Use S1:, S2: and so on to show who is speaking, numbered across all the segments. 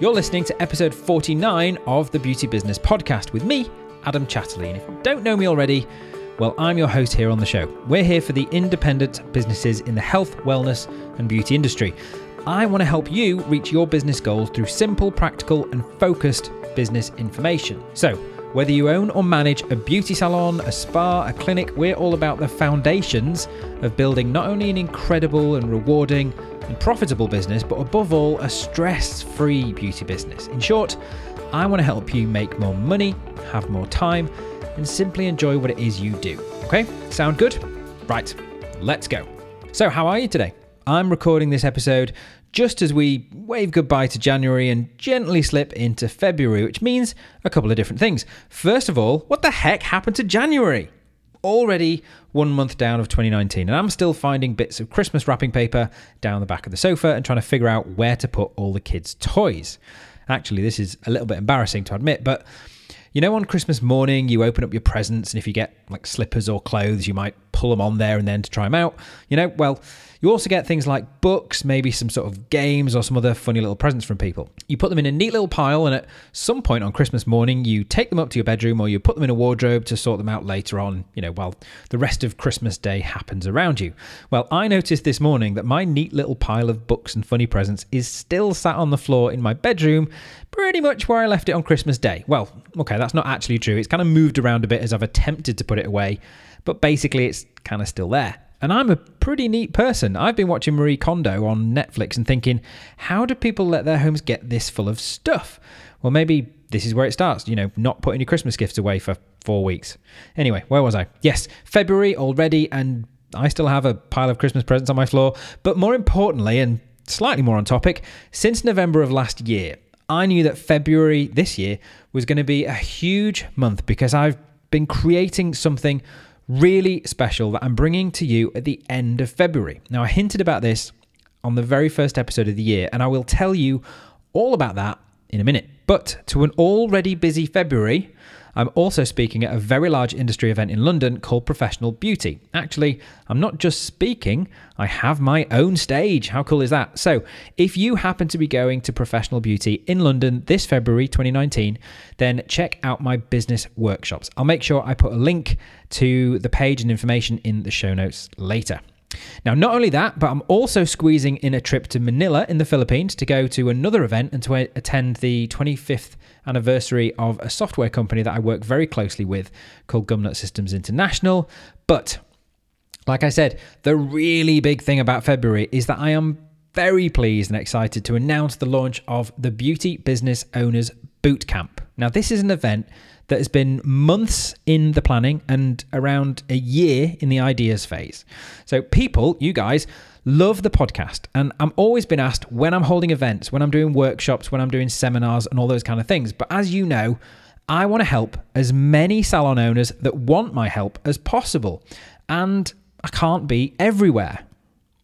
S1: You're listening to episode 49 of the Beauty Business Podcast with me, Adam Chatterley. And if you don't know me already, well, I'm your host here on the show. We're here for the independent businesses in the health, wellness, and beauty industry. I want to help you reach your business goals through simple, practical, and focused business information. So, whether you own or manage a beauty salon, a spa, a clinic, we're all about the foundations of building not only an incredible and rewarding and profitable business, but above all, a stress free beauty business. In short, I want to help you make more money, have more time, and simply enjoy what it is you do. Okay, sound good? Right, let's go. So, how are you today? I'm recording this episode just as we wave goodbye to January and gently slip into February, which means a couple of different things. First of all, what the heck happened to January? Already one month down of 2019, and I'm still finding bits of Christmas wrapping paper down the back of the sofa and trying to figure out where to put all the kids' toys. Actually, this is a little bit embarrassing to admit, but you know, on Christmas morning, you open up your presents, and if you get like slippers or clothes, you might pull them on there and then to try them out. You know, well, you also get things like books, maybe some sort of games or some other funny little presents from people. You put them in a neat little pile, and at some point on Christmas morning, you take them up to your bedroom or you put them in a wardrobe to sort them out later on, you know, while the rest of Christmas Day happens around you. Well, I noticed this morning that my neat little pile of books and funny presents is still sat on the floor in my bedroom, pretty much where I left it on Christmas Day. Well, okay, that's not actually true. It's kind of moved around a bit as I've attempted to put it away, but basically it's kind of still there. And I'm a pretty neat person. I've been watching Marie Kondo on Netflix and thinking, how do people let their homes get this full of stuff? Well, maybe this is where it starts, you know, not putting your Christmas gifts away for four weeks. Anyway, where was I? Yes, February already, and I still have a pile of Christmas presents on my floor. But more importantly, and slightly more on topic, since November of last year, I knew that February this year was going to be a huge month because I've been creating something really special that I'm bringing to you at the end of February. Now, I hinted about this on the very first episode of the year, and I will tell you all about that in a minute. But to an already busy February, I'm also speaking at a very large industry event in London called Professional Beauty. Actually, I'm not just speaking, I have my own stage. How cool is that? So, if you happen to be going to Professional Beauty in London this February 2019, then check out my business workshops. I'll make sure I put a link to the page and information in the show notes later. Now, not only that, but I'm also squeezing in a trip to Manila in the Philippines to go to another event and to attend the 25th anniversary of a software company that I work very closely with called Gumnut Systems International. But like I said, the really big thing about February is that I am very pleased and excited to announce the launch of the Beauty Business Owners Bootcamp. Now, this is an event that has been months in the planning and around a year in the ideas phase. So, people, you guys, love the podcast. And I'm always been asked when I'm holding events, when I'm doing workshops, when I'm doing seminars, and all those kind of things. But as you know, I want to help as many salon owners that want my help as possible. And I can't be everywhere.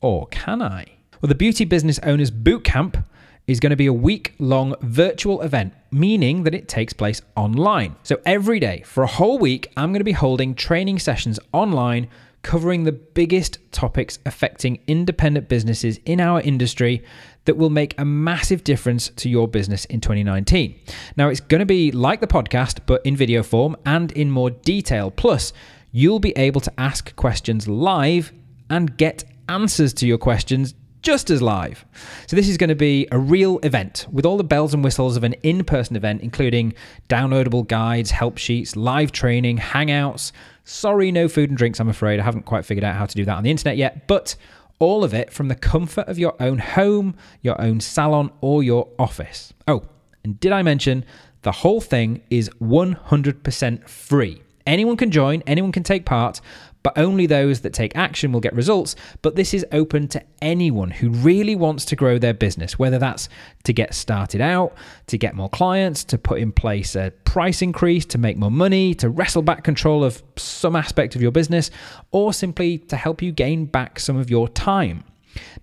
S1: Or can I? Well, the Beauty Business Owners Bootcamp is going to be a week long virtual event, meaning that it takes place online. So every day for a whole week, I'm going to be holding training sessions online covering the biggest topics affecting independent businesses in our industry that will make a massive difference to your business in 2019. Now, it's going to be like the podcast, but in video form and in more detail. Plus, you'll be able to ask questions live and get answers to your questions just as live. So, this is going to be a real event with all the bells and whistles of an in person event, including downloadable guides, help sheets, live training, hangouts. Sorry, no food and drinks, I'm afraid. I haven't quite figured out how to do that on the internet yet, but all of it from the comfort of your own home, your own salon, or your office. Oh, and did I mention the whole thing is 100% free? Anyone can join, anyone can take part, but only those that take action will get results. But this is open to anyone who really wants to grow their business, whether that's to get started out, to get more clients, to put in place a price increase, to make more money, to wrestle back control of some aspect of your business, or simply to help you gain back some of your time.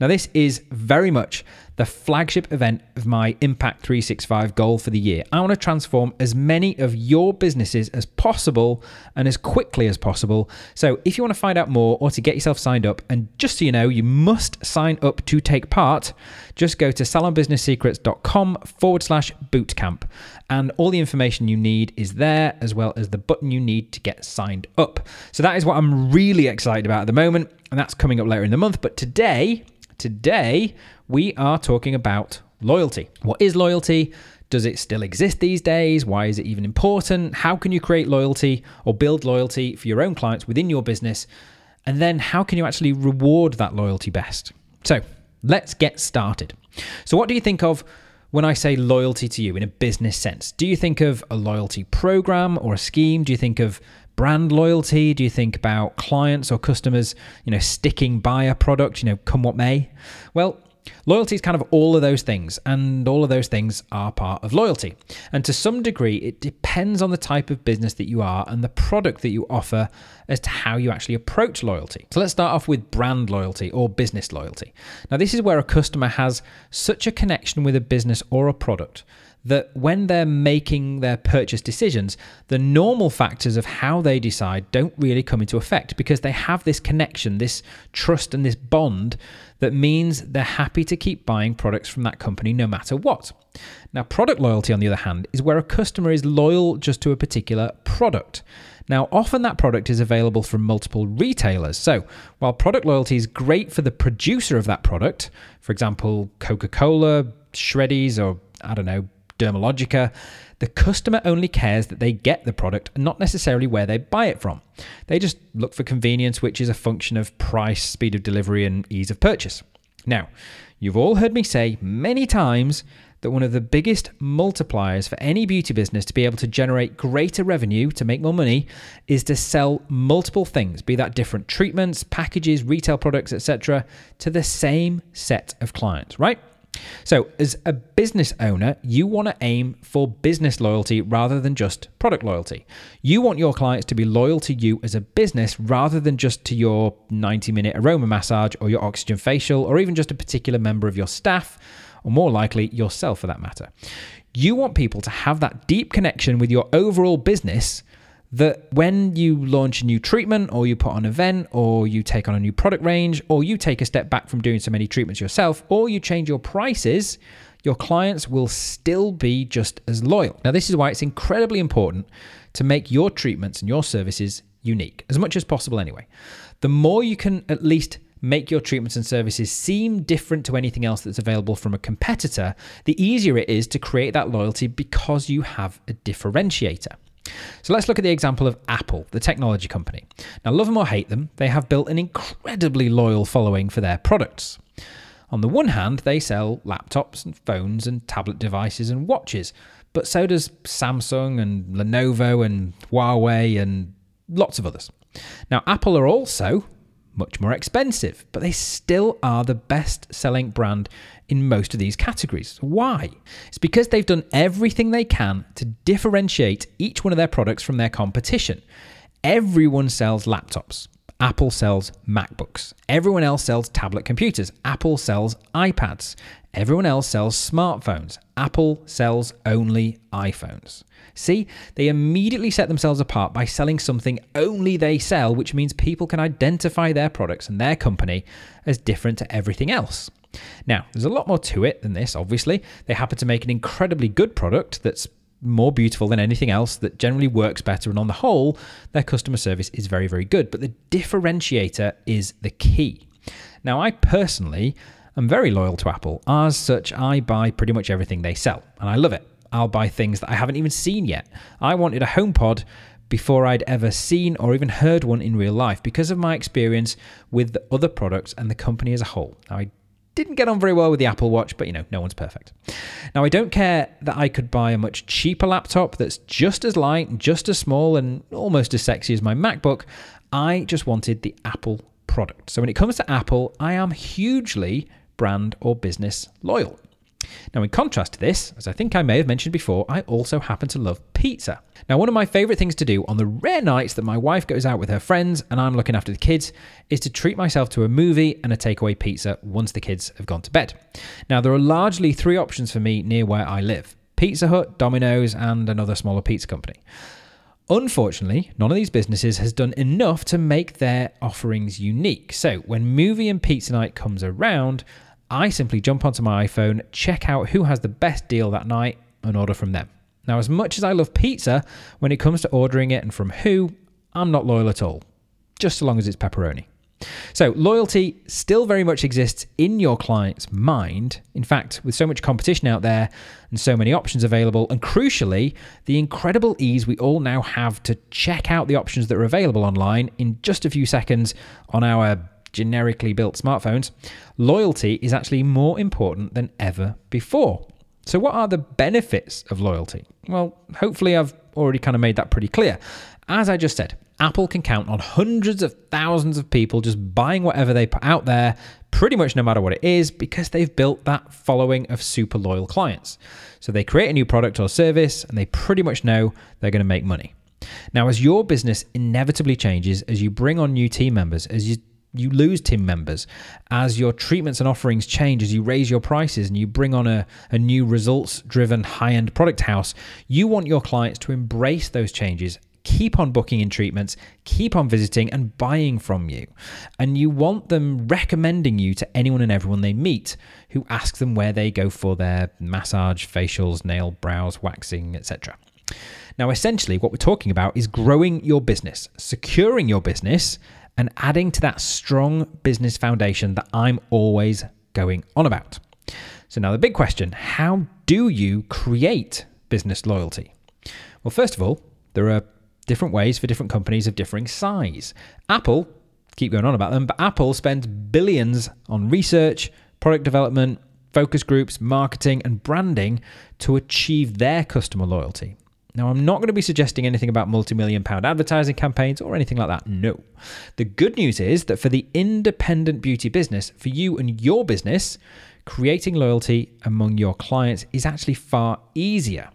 S1: Now, this is very much the flagship event of my Impact 365 goal for the year. I want to transform as many of your businesses as possible and as quickly as possible. So, if you want to find out more or to get yourself signed up, and just so you know, you must sign up to take part, just go to salonbusinesssecrets.com forward slash bootcamp. And all the information you need is there, as well as the button you need to get signed up. So, that is what I'm really excited about at the moment, and that's coming up later in the month. But today, Today, we are talking about loyalty. What is loyalty? Does it still exist these days? Why is it even important? How can you create loyalty or build loyalty for your own clients within your business? And then how can you actually reward that loyalty best? So let's get started. So, what do you think of when I say loyalty to you in a business sense? Do you think of a loyalty program or a scheme? Do you think of brand loyalty? Do you think about clients or customers, you know, sticking by a product, you know, come what may? Well, Loyalty is kind of all of those things, and all of those things are part of loyalty. And to some degree, it depends on the type of business that you are and the product that you offer as to how you actually approach loyalty. So let's start off with brand loyalty or business loyalty. Now, this is where a customer has such a connection with a business or a product that when they're making their purchase decisions, the normal factors of how they decide don't really come into effect because they have this connection, this trust, and this bond that means they're happy to keep buying products from that company no matter what. Now, product loyalty, on the other hand, is where a customer is loyal just to a particular product. Now, often that product is available from multiple retailers. So, while product loyalty is great for the producer of that product, for example, Coca Cola, Shreddies, or I don't know, Dermalogica, the customer only cares that they get the product and not necessarily where they buy it from. They just look for convenience, which is a function of price, speed of delivery, and ease of purchase. Now, you've all heard me say many times that one of the biggest multipliers for any beauty business to be able to generate greater revenue to make more money is to sell multiple things, be that different treatments, packages, retail products, etc., to the same set of clients, right? So, as a business owner, you want to aim for business loyalty rather than just product loyalty. You want your clients to be loyal to you as a business rather than just to your 90 minute aroma massage or your oxygen facial or even just a particular member of your staff, or more likely, yourself for that matter. You want people to have that deep connection with your overall business that when you launch a new treatment or you put on an event or you take on a new product range or you take a step back from doing so many treatments yourself or you change your prices, your clients will still be just as loyal. Now, this is why it's incredibly important to make your treatments and your services unique, as much as possible anyway. The more you can at least make your treatments and services seem different to anything else that's available from a competitor, the easier it is to create that loyalty because you have a differentiator. So let's look at the example of Apple, the technology company. Now, love them or hate them, they have built an incredibly loyal following for their products. On the one hand, they sell laptops and phones and tablet devices and watches, but so does Samsung and Lenovo and Huawei and lots of others. Now, Apple are also much more expensive, but they still are the best selling brand in most of these categories. Why? It's because they've done everything they can to differentiate each one of their products from their competition. Everyone sells laptops. Apple sells MacBooks. Everyone else sells tablet computers. Apple sells iPads. Everyone else sells smartphones. Apple sells only iPhones. See, they immediately set themselves apart by selling something only they sell, which means people can identify their products and their company as different to everything else. Now, there's a lot more to it than this, obviously. They happen to make an incredibly good product that's more beautiful than anything else that generally works better. And on the whole, their customer service is very, very good. But the differentiator is the key. Now, I personally am very loyal to Apple. As such, I buy pretty much everything they sell, and I love it. I'll buy things that I haven't even seen yet. I wanted a HomePod before I'd ever seen or even heard one in real life because of my experience with the other products and the company as a whole. Now, I didn't get on very well with the Apple Watch, but you know, no one's perfect. Now, I don't care that I could buy a much cheaper laptop that's just as light, just as small, and almost as sexy as my MacBook. I just wanted the Apple product. So when it comes to Apple, I am hugely brand or business loyal. Now, in contrast to this, as I think I may have mentioned before, I also happen to love pizza. Now, one of my favourite things to do on the rare nights that my wife goes out with her friends and I'm looking after the kids is to treat myself to a movie and a takeaway pizza once the kids have gone to bed. Now, there are largely three options for me near where I live Pizza Hut, Domino's, and another smaller pizza company. Unfortunately, none of these businesses has done enough to make their offerings unique. So, when movie and pizza night comes around, I simply jump onto my iPhone, check out who has the best deal that night, and order from them. Now, as much as I love pizza, when it comes to ordering it and from who, I'm not loyal at all, just so long as it's pepperoni. So, loyalty still very much exists in your client's mind. In fact, with so much competition out there and so many options available, and crucially, the incredible ease we all now have to check out the options that are available online in just a few seconds on our generically built smartphones, loyalty is actually more important than ever before. So, what are the benefits of loyalty? Well, hopefully, I've already kind of made that pretty clear. As I just said, Apple can count on hundreds of thousands of people just buying whatever they put out there, pretty much no matter what it is, because they've built that following of super loyal clients. So they create a new product or service and they pretty much know they're going to make money. Now, as your business inevitably changes, as you bring on new team members, as you you lose team members as your treatments and offerings change as you raise your prices and you bring on a, a new results driven high end product house you want your clients to embrace those changes keep on booking in treatments, keep on visiting and buying from you. And you want them recommending you to anyone and everyone they meet who ask them where they go for their massage, facials, nail, brows, waxing, etc. Now, essentially, what we're talking about is growing your business, securing your business, and adding to that strong business foundation that I'm always going on about. So, now the big question how do you create business loyalty? Well, first of all, there are different ways for different companies of differing size. Apple, keep going on about them, but Apple spends billions on research, product development, focus groups, marketing, and branding to achieve their customer loyalty. Now, I'm not going to be suggesting anything about multi million pound advertising campaigns or anything like that. No. The good news is that for the independent beauty business, for you and your business, creating loyalty among your clients is actually far easier.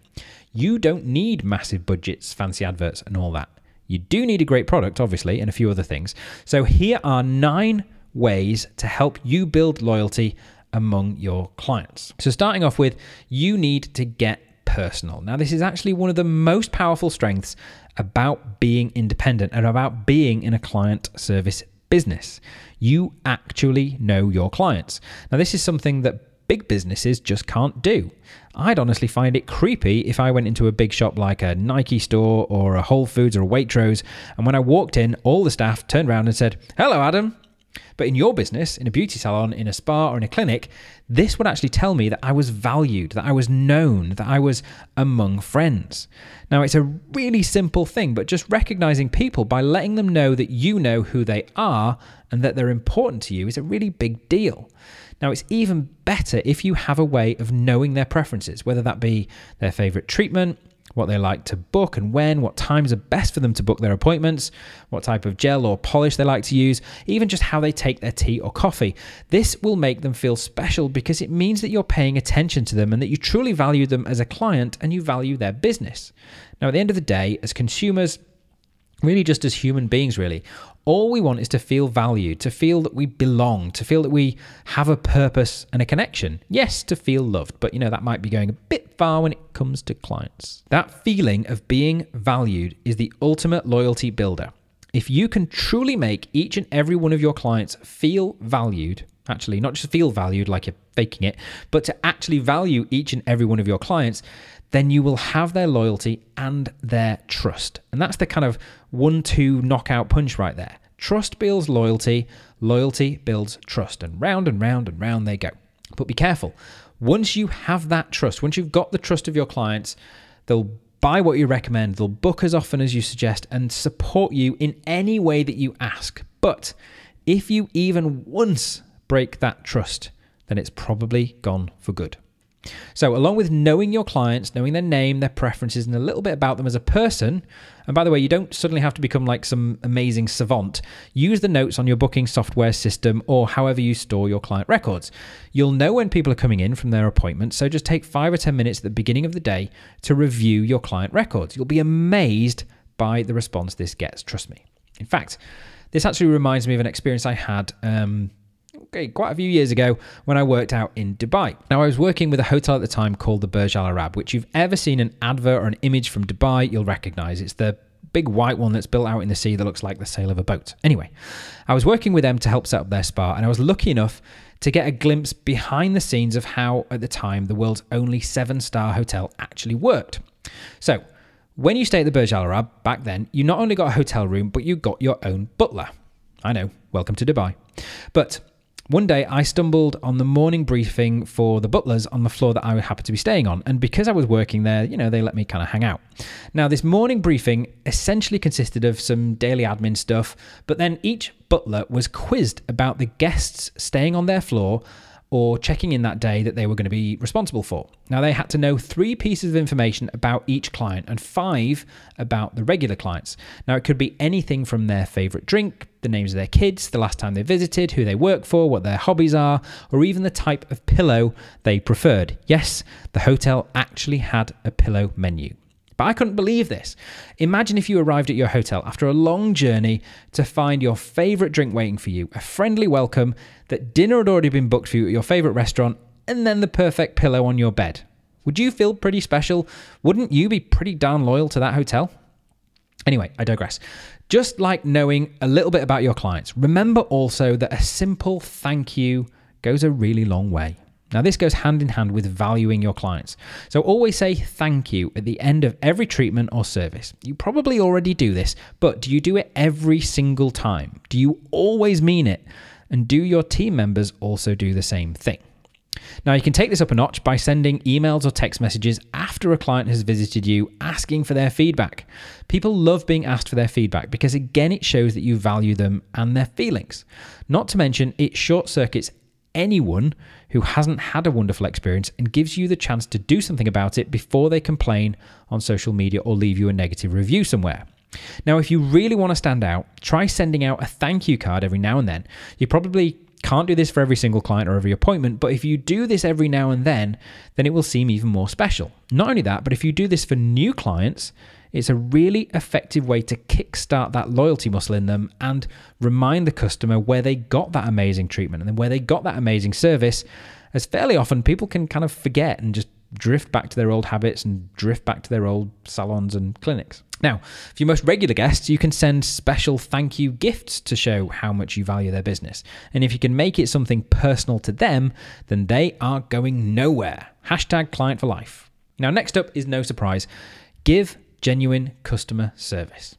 S1: You don't need massive budgets, fancy adverts, and all that. You do need a great product, obviously, and a few other things. So here are nine ways to help you build loyalty among your clients. So, starting off with, you need to get personal. Now, this is actually one of the most powerful strengths about being independent and about being in a client service business. You actually know your clients. Now, this is something that big businesses just can't do. I'd honestly find it creepy if I went into a big shop like a Nike store or a Whole Foods or a Waitrose, and when I walked in, all the staff turned around and said, Hello, Adam. But in your business, in a beauty salon, in a spa, or in a clinic, this would actually tell me that I was valued, that I was known, that I was among friends. Now, it's a really simple thing, but just recognizing people by letting them know that you know who they are and that they're important to you is a really big deal. Now, it's even better if you have a way of knowing their preferences, whether that be their favorite treatment, what they like to book and when, what times are best for them to book their appointments, what type of gel or polish they like to use, even just how they take their tea or coffee. This will make them feel special because it means that you're paying attention to them and that you truly value them as a client and you value their business. Now, at the end of the day, as consumers, really just as human beings, really, all we want is to feel valued, to feel that we belong, to feel that we have a purpose and a connection. Yes, to feel loved, but you know, that might be going a bit far when it comes to clients. That feeling of being valued is the ultimate loyalty builder. If you can truly make each and every one of your clients feel valued, actually, not just feel valued like you're faking it, but to actually value each and every one of your clients, then you will have their loyalty and their trust. And that's the kind of one two knockout punch right there. Trust builds loyalty, loyalty builds trust, and round and round and round they go. But be careful. Once you have that trust, once you've got the trust of your clients, they'll buy what you recommend, they'll book as often as you suggest, and support you in any way that you ask. But if you even once break that trust, then it's probably gone for good. So, along with knowing your clients, knowing their name, their preferences, and a little bit about them as a person, and by the way, you don't suddenly have to become like some amazing savant. Use the notes on your booking software system or however you store your client records. You'll know when people are coming in from their appointments, so just take five or 10 minutes at the beginning of the day to review your client records. You'll be amazed by the response this gets, trust me. In fact, this actually reminds me of an experience I had. Um, okay, quite a few years ago when I worked out in Dubai. Now, I was working with a hotel at the time called the Burj Al Arab, which you've ever seen an advert or an image from Dubai, you'll recognize. It's the big white one that's built out in the sea that looks like the sail of a boat. Anyway, I was working with them to help set up their spa, and I was lucky enough to get a glimpse behind the scenes of how, at the time, the world's only seven star hotel actually worked. So, when you stay at the Burj Al Arab back then, you not only got a hotel room, but you got your own butler. I know, welcome to Dubai. But one day, I stumbled on the morning briefing for the butlers on the floor that I happened to be staying on. And because I was working there, you know, they let me kind of hang out. Now, this morning briefing essentially consisted of some daily admin stuff, but then each butler was quizzed about the guests staying on their floor or checking in that day that they were going to be responsible for. Now, they had to know three pieces of information about each client and five about the regular clients. Now, it could be anything from their favorite drink, the names of their kids, the last time they visited, who they work for, what their hobbies are, or even the type of pillow they preferred. Yes, the hotel actually had a pillow menu. But I couldn't believe this. Imagine if you arrived at your hotel after a long journey to find your favourite drink waiting for you, a friendly welcome, that dinner had already been booked for you at your favourite restaurant, and then the perfect pillow on your bed. Would you feel pretty special? Wouldn't you be pretty darn loyal to that hotel? Anyway, I digress. Just like knowing a little bit about your clients, remember also that a simple thank you goes a really long way. Now, this goes hand in hand with valuing your clients. So, always say thank you at the end of every treatment or service. You probably already do this, but do you do it every single time? Do you always mean it? And do your team members also do the same thing? Now, you can take this up a notch by sending emails or text messages after a client has visited you asking for their feedback. People love being asked for their feedback because, again, it shows that you value them and their feelings. Not to mention, it short circuits anyone who hasn't had a wonderful experience and gives you the chance to do something about it before they complain on social media or leave you a negative review somewhere. Now, if you really want to stand out, try sending out a thank you card every now and then. You probably can't do this for every single client or every appointment, but if you do this every now and then, then it will seem even more special. Not only that, but if you do this for new clients, it's a really effective way to kickstart that loyalty muscle in them and remind the customer where they got that amazing treatment and then where they got that amazing service. As fairly often people can kind of forget and just drift back to their old habits and drift back to their old salons and clinics. Now, for your most regular guests, you can send special thank you gifts to show how much you value their business. And if you can make it something personal to them, then they are going nowhere. Hashtag client for life. Now, next up is no surprise give genuine customer service.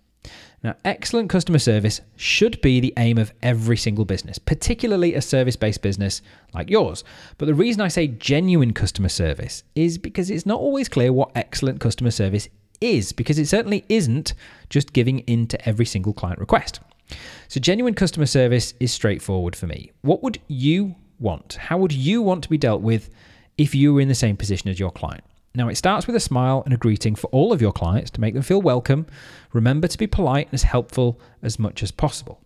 S1: Now, excellent customer service should be the aim of every single business, particularly a service based business like yours. But the reason I say genuine customer service is because it's not always clear what excellent customer service is, because it certainly isn't just giving in to every single client request. So, genuine customer service is straightforward for me. What would you want? How would you want to be dealt with if you were in the same position as your client? Now, it starts with a smile and a greeting for all of your clients to make them feel welcome. Remember to be polite and as helpful as much as possible.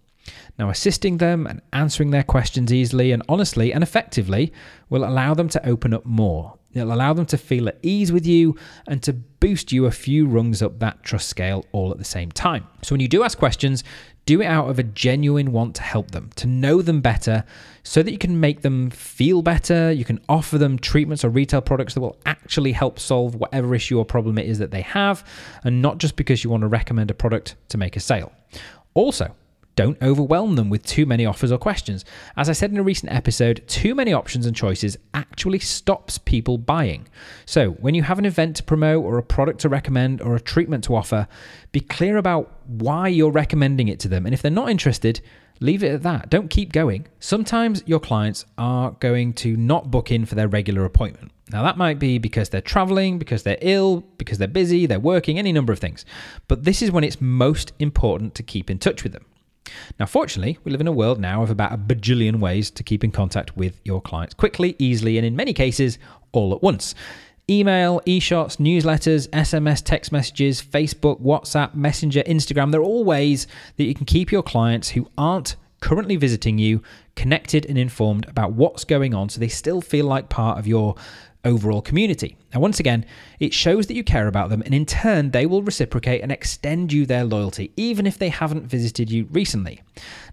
S1: Now, assisting them and answering their questions easily and honestly and effectively will allow them to open up more. It'll allow them to feel at ease with you and to boost you a few rungs up that trust scale all at the same time. So, when you do ask questions, do it out of a genuine want to help them, to know them better, so that you can make them feel better. You can offer them treatments or retail products that will actually help solve whatever issue or problem it is that they have, and not just because you want to recommend a product to make a sale. Also, don't overwhelm them with too many offers or questions. As I said in a recent episode, too many options and choices actually stops people buying. So, when you have an event to promote, or a product to recommend, or a treatment to offer, be clear about why you're recommending it to them. And if they're not interested, leave it at that. Don't keep going. Sometimes your clients are going to not book in for their regular appointment. Now, that might be because they're traveling, because they're ill, because they're busy, they're working, any number of things. But this is when it's most important to keep in touch with them. Now, fortunately, we live in a world now of about a bajillion ways to keep in contact with your clients quickly, easily, and in many cases, all at once. Email, e shots, newsletters, SMS, text messages, Facebook, WhatsApp, Messenger, Instagram, they're all ways that you can keep your clients who aren't currently visiting you connected and informed about what's going on so they still feel like part of your overall community. Now, once again, it shows that you care about them, and in turn, they will reciprocate and extend you their loyalty, even if they haven't visited you recently.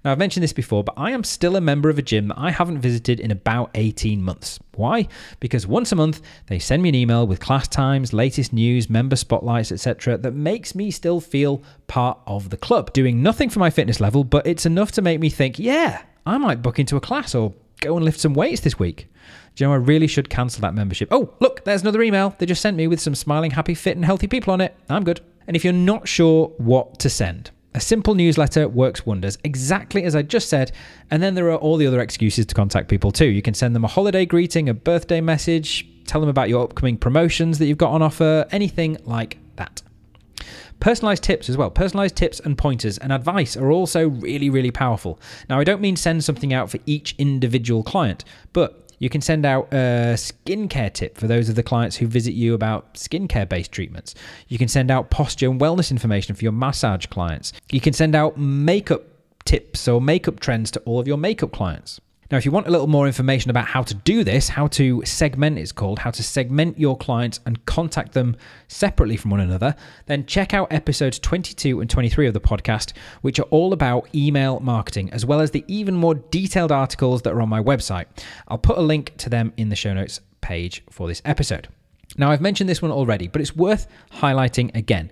S1: Now, I've mentioned this before, but I am still a member of a gym that I haven't visited in about 18 months. Why? Because once a month, they send me an email with class times, latest news, member spotlights, etc., that makes me still feel part of the club. Doing nothing for my fitness level, but it's enough to make me think, yeah, I might book into a class or go and lift some weights this week. Do you know, I really should cancel that membership. Oh, look, there's another email they just sent me with some smiling, happy, fit, and healthy people on it. I'm good. And if you're not sure what to send, a simple newsletter works wonders, exactly as I just said. And then there are all the other excuses to contact people too. You can send them a holiday greeting, a birthday message, tell them about your upcoming promotions that you've got on offer, anything like that. Personalized tips as well. Personalized tips and pointers and advice are also really, really powerful. Now, I don't mean send something out for each individual client, but you can send out a skincare tip for those of the clients who visit you about skincare based treatments. You can send out posture and wellness information for your massage clients. You can send out makeup tips or makeup trends to all of your makeup clients. Now, if you want a little more information about how to do this, how to segment it's called, how to segment your clients and contact them separately from one another, then check out episodes 22 and 23 of the podcast, which are all about email marketing, as well as the even more detailed articles that are on my website. I'll put a link to them in the show notes page for this episode. Now, I've mentioned this one already, but it's worth highlighting again.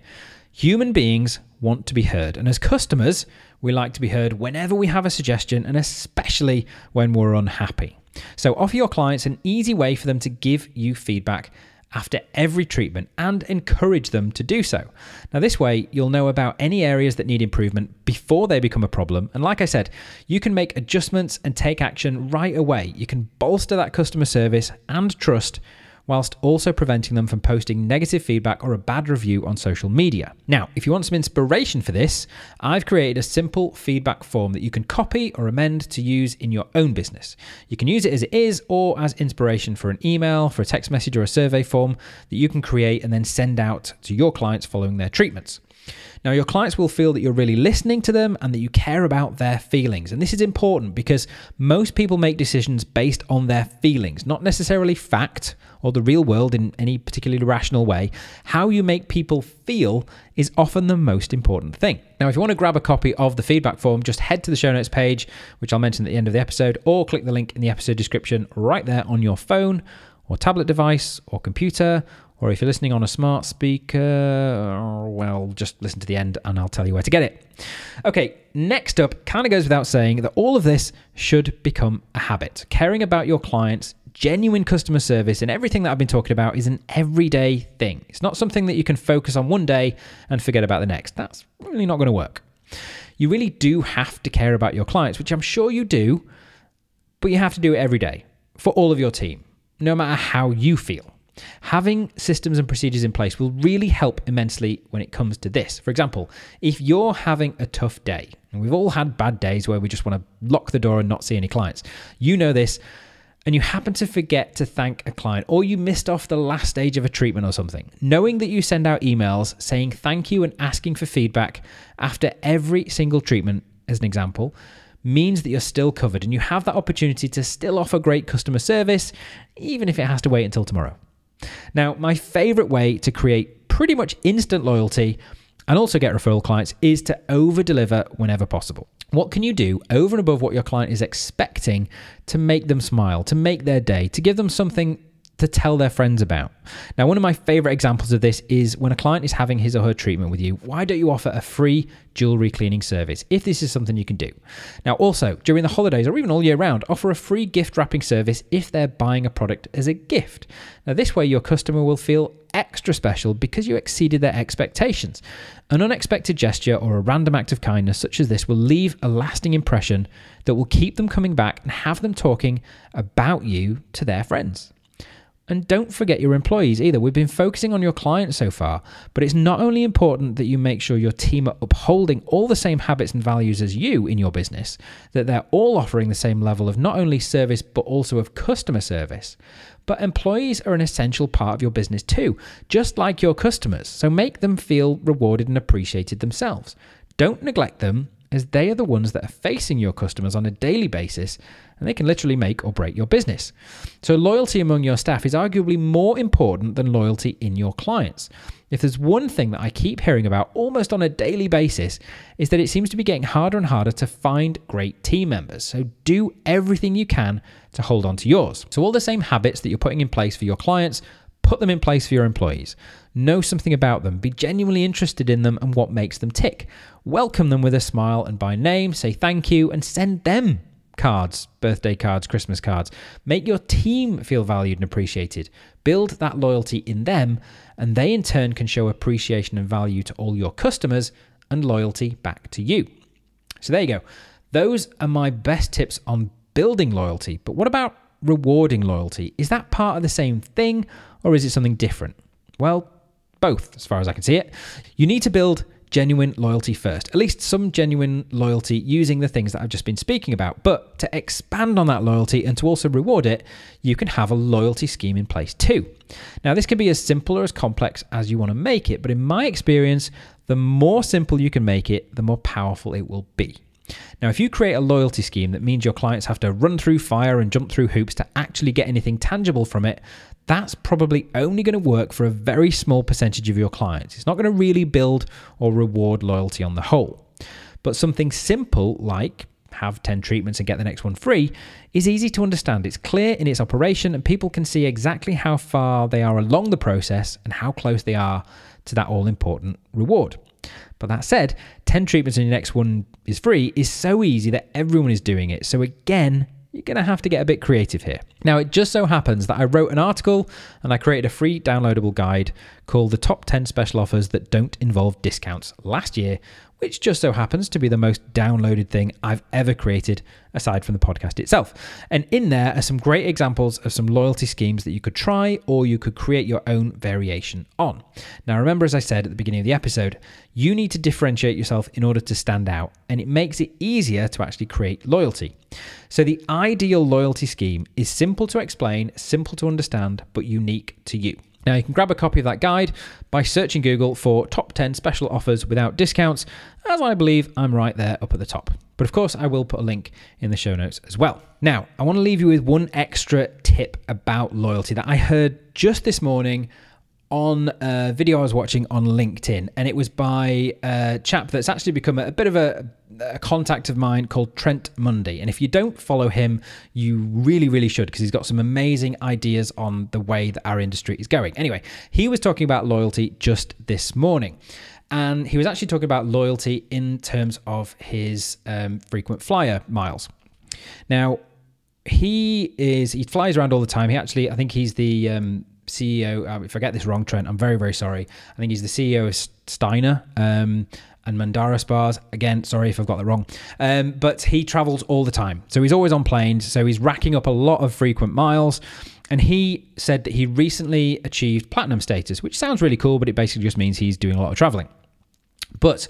S1: Human beings want to be heard, and as customers, we like to be heard whenever we have a suggestion and especially when we're unhappy. So, offer your clients an easy way for them to give you feedback after every treatment and encourage them to do so. Now, this way, you'll know about any areas that need improvement before they become a problem. And like I said, you can make adjustments and take action right away. You can bolster that customer service and trust whilst also preventing them from posting negative feedback or a bad review on social media. Now, if you want some inspiration for this, I've created a simple feedback form that you can copy or amend to use in your own business. You can use it as it is or as inspiration for an email, for a text message, or a survey form that you can create and then send out to your clients following their treatments. Now, your clients will feel that you're really listening to them and that you care about their feelings. And this is important because most people make decisions based on their feelings, not necessarily fact or the real world in any particularly rational way. How you make people feel is often the most important thing. Now, if you want to grab a copy of the feedback form, just head to the show notes page, which I'll mention at the end of the episode, or click the link in the episode description right there on your phone or tablet device or computer or if you're listening on a smart speaker, well, just listen to the end and I'll tell you where to get it. Okay, next up, kind of goes without saying that all of this should become a habit. Caring about your clients, genuine customer service, and everything that I've been talking about is an everyday thing. It's not something that you can focus on one day and forget about the next. That's really not going to work. You really do have to care about your clients, which I'm sure you do, but you have to do it every day for all of your team, no matter how you feel. Having systems and procedures in place will really help immensely when it comes to this. For example, if you're having a tough day, and we've all had bad days where we just want to lock the door and not see any clients, you know this, and you happen to forget to thank a client, or you missed off the last stage of a treatment or something, knowing that you send out emails saying thank you and asking for feedback after every single treatment, as an example, means that you're still covered and you have that opportunity to still offer great customer service, even if it has to wait until tomorrow. Now, my favorite way to create pretty much instant loyalty and also get referral clients is to over deliver whenever possible. What can you do over and above what your client is expecting to make them smile, to make their day, to give them something to tell their friends about. Now, one of my favorite examples of this is when a client is having his or her treatment with you, why don't you offer a free jewelry cleaning service if this is something you can do? Now, also, during the holidays or even all year round, offer a free gift wrapping service if they're buying a product as a gift. Now, this way, your customer will feel extra special because you exceeded their expectations. An unexpected gesture or a random act of kindness such as this will leave a lasting impression that will keep them coming back and have them talking about you to their friends. And don't forget your employees either. We've been focusing on your clients so far, but it's not only important that you make sure your team are upholding all the same habits and values as you in your business, that they're all offering the same level of not only service but also of customer service. But employees are an essential part of your business too, just like your customers. So make them feel rewarded and appreciated themselves. Don't neglect them as they are the ones that are facing your customers on a daily basis and they can literally make or break your business. So, loyalty among your staff is arguably more important than loyalty in your clients. If there's one thing that I keep hearing about almost on a daily basis, is that it seems to be getting harder and harder to find great team members. So, do everything you can to hold on to yours. So, all the same habits that you're putting in place for your clients, put them in place for your employees. Know something about them, be genuinely interested in them and what makes them tick. Welcome them with a smile and by name, say thank you, and send them cards, birthday cards, Christmas cards. Make your team feel valued and appreciated. Build that loyalty in them, and they in turn can show appreciation and value to all your customers and loyalty back to you. So there you go. Those are my best tips on building loyalty. But what about rewarding loyalty? Is that part of the same thing or is it something different? Well, both, as far as I can see it. You need to build genuine loyalty first, at least some genuine loyalty using the things that I've just been speaking about. But to expand on that loyalty and to also reward it, you can have a loyalty scheme in place too. Now, this can be as simple or as complex as you want to make it, but in my experience, the more simple you can make it, the more powerful it will be. Now, if you create a loyalty scheme that means your clients have to run through fire and jump through hoops to actually get anything tangible from it, that's probably only going to work for a very small percentage of your clients. It's not going to really build or reward loyalty on the whole. But something simple like have 10 treatments and get the next one free is easy to understand. It's clear in its operation, and people can see exactly how far they are along the process and how close they are to that all important reward. But that said, 10 treatments and your next one is free is so easy that everyone is doing it. So again, you're going to have to get a bit creative here. Now, it just so happens that I wrote an article and I created a free downloadable guide called The Top 10 Special Offers That Don't Involve Discounts last year, which just so happens to be the most downloaded thing I've ever created aside from the podcast itself. And in there are some great examples of some loyalty schemes that you could try or you could create your own variation on. Now, remember, as I said at the beginning of the episode, you need to differentiate yourself in order to stand out, and it makes it easier to actually create loyalty. So, the ideal loyalty scheme is simple to explain, simple to understand, but unique to you. Now, you can grab a copy of that guide by searching Google for top 10 special offers without discounts, as I believe I'm right there up at the top. But of course, I will put a link in the show notes as well. Now, I want to leave you with one extra tip about loyalty that I heard just this morning on a video I was watching on LinkedIn, and it was by a chap that's actually become a, bit of a, a, contact of mine called Trent Munday. And if you don't follow him, you really, really should because he's got some amazing ideas on the way that our industry is going. Anyway, he was talking about loyalty just this morning. And he was actually talking about loyalty in terms of his um, frequent flyer miles. Now, he is he flies around all the time. He actually, I think he's the um, CEO. Uh, if I get this wrong, Trent, I'm very, very sorry. I think he's the CEO of Steiner um, and Mandara Spas. Again, sorry if I've got that wrong. Um, but he travels all the time. So he's always on planes. So he's racking up a lot of frequent miles. And he said that he recently achieved platinum status, which sounds really cool, but it basically just means he's doing a lot of traveling. But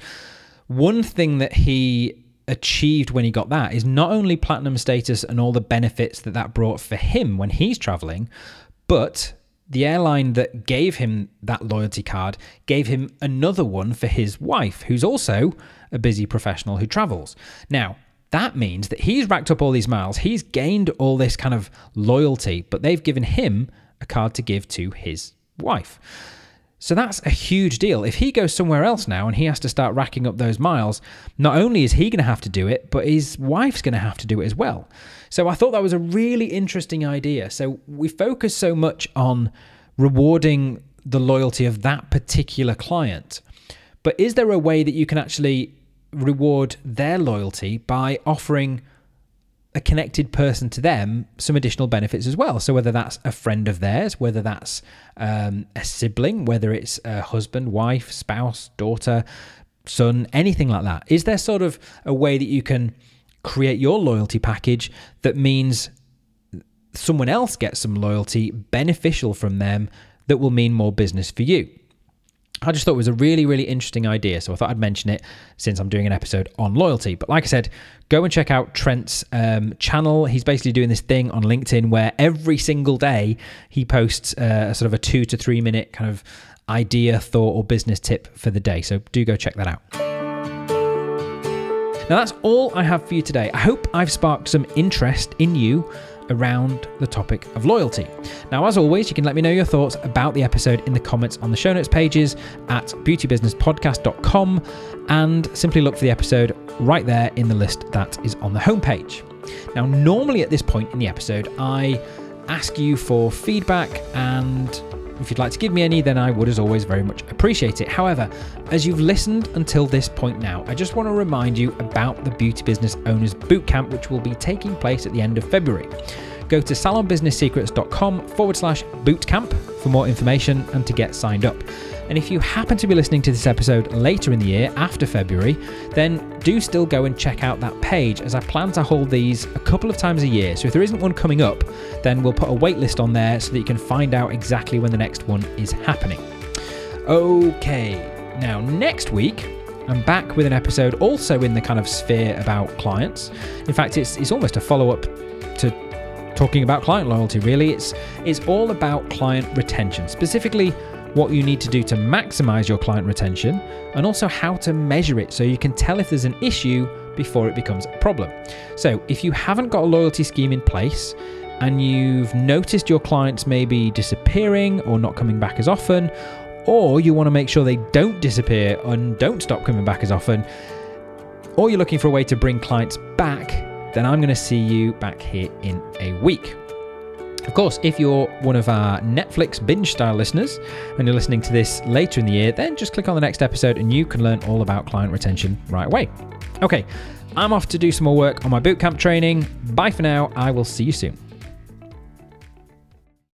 S1: one thing that he achieved when he got that is not only platinum status and all the benefits that that brought for him when he's traveling, but the airline that gave him that loyalty card gave him another one for his wife, who's also a busy professional who travels. Now, that means that he's racked up all these miles, he's gained all this kind of loyalty, but they've given him a card to give to his wife. So that's a huge deal. If he goes somewhere else now and he has to start racking up those miles, not only is he going to have to do it, but his wife's going to have to do it as well. So I thought that was a really interesting idea. So we focus so much on rewarding the loyalty of that particular client. But is there a way that you can actually reward their loyalty by offering a connected person to them some additional benefits as well. So whether that's a friend of theirs, whether that's um, a sibling, whether it's a husband, wife, spouse, daughter, son, anything like that. Is there sort of a way that you can create your loyalty package that means someone else gets some loyalty beneficial from them that will mean more business for you. I just thought it was a really, really interesting idea. So I thought I'd mention it since I'm doing an episode on loyalty. But like I said, go and check out Trent's um, channel. He's basically doing this thing on LinkedIn where every single day he posts uh, sort of a two to three minute kind of idea, thought, or business tip for the day. So do go check that out. Now, that's all I have for you today. I hope I've sparked some interest in you around the topic of loyalty. Now, as always, you can let me know your thoughts about the episode in the comments on the show notes pages at beautybusinesspodcast.com and simply look for the episode right there in the list that is on the homepage. Now, normally at this point in the episode, I ask you for feedback and if you'd like to give me any, then I would, as always, very much appreciate it. However, as you've listened until this point now, I just want to remind you about the Beauty Business Owners Bootcamp, which will be taking place at the end of February. Go to salonbusinesssecrets.com forward slash bootcamp for more information and to get signed up. And if you happen to be listening to this episode later in the year, after February, then do still go and check out that page as I plan to hold these a couple of times a year. So if there isn't one coming up, then we'll put a waitlist on there so that you can find out exactly when the next one is happening. Okay, now next week, I'm back with an episode also in the kind of sphere about clients. In fact, it's, it's almost a follow up to talking about client loyalty, really. It's, it's all about client retention, specifically what you need to do to maximize your client retention, and also how to measure it so you can tell if there's an issue before it becomes a problem. So, if you haven't got a loyalty scheme in place and you've noticed your clients maybe disappearing or not coming back as often, or you want to make sure they don't disappear and don't stop coming back as often, or you're looking for a way to bring clients back, then I'm going to see you back here in a week. Of course, if you're one of our Netflix binge style listeners and you're listening to this later in the year, then just click on the next episode and you can learn all about client retention right away. Okay, I'm off to do some more work on my bootcamp training. Bye for now. I will see you soon.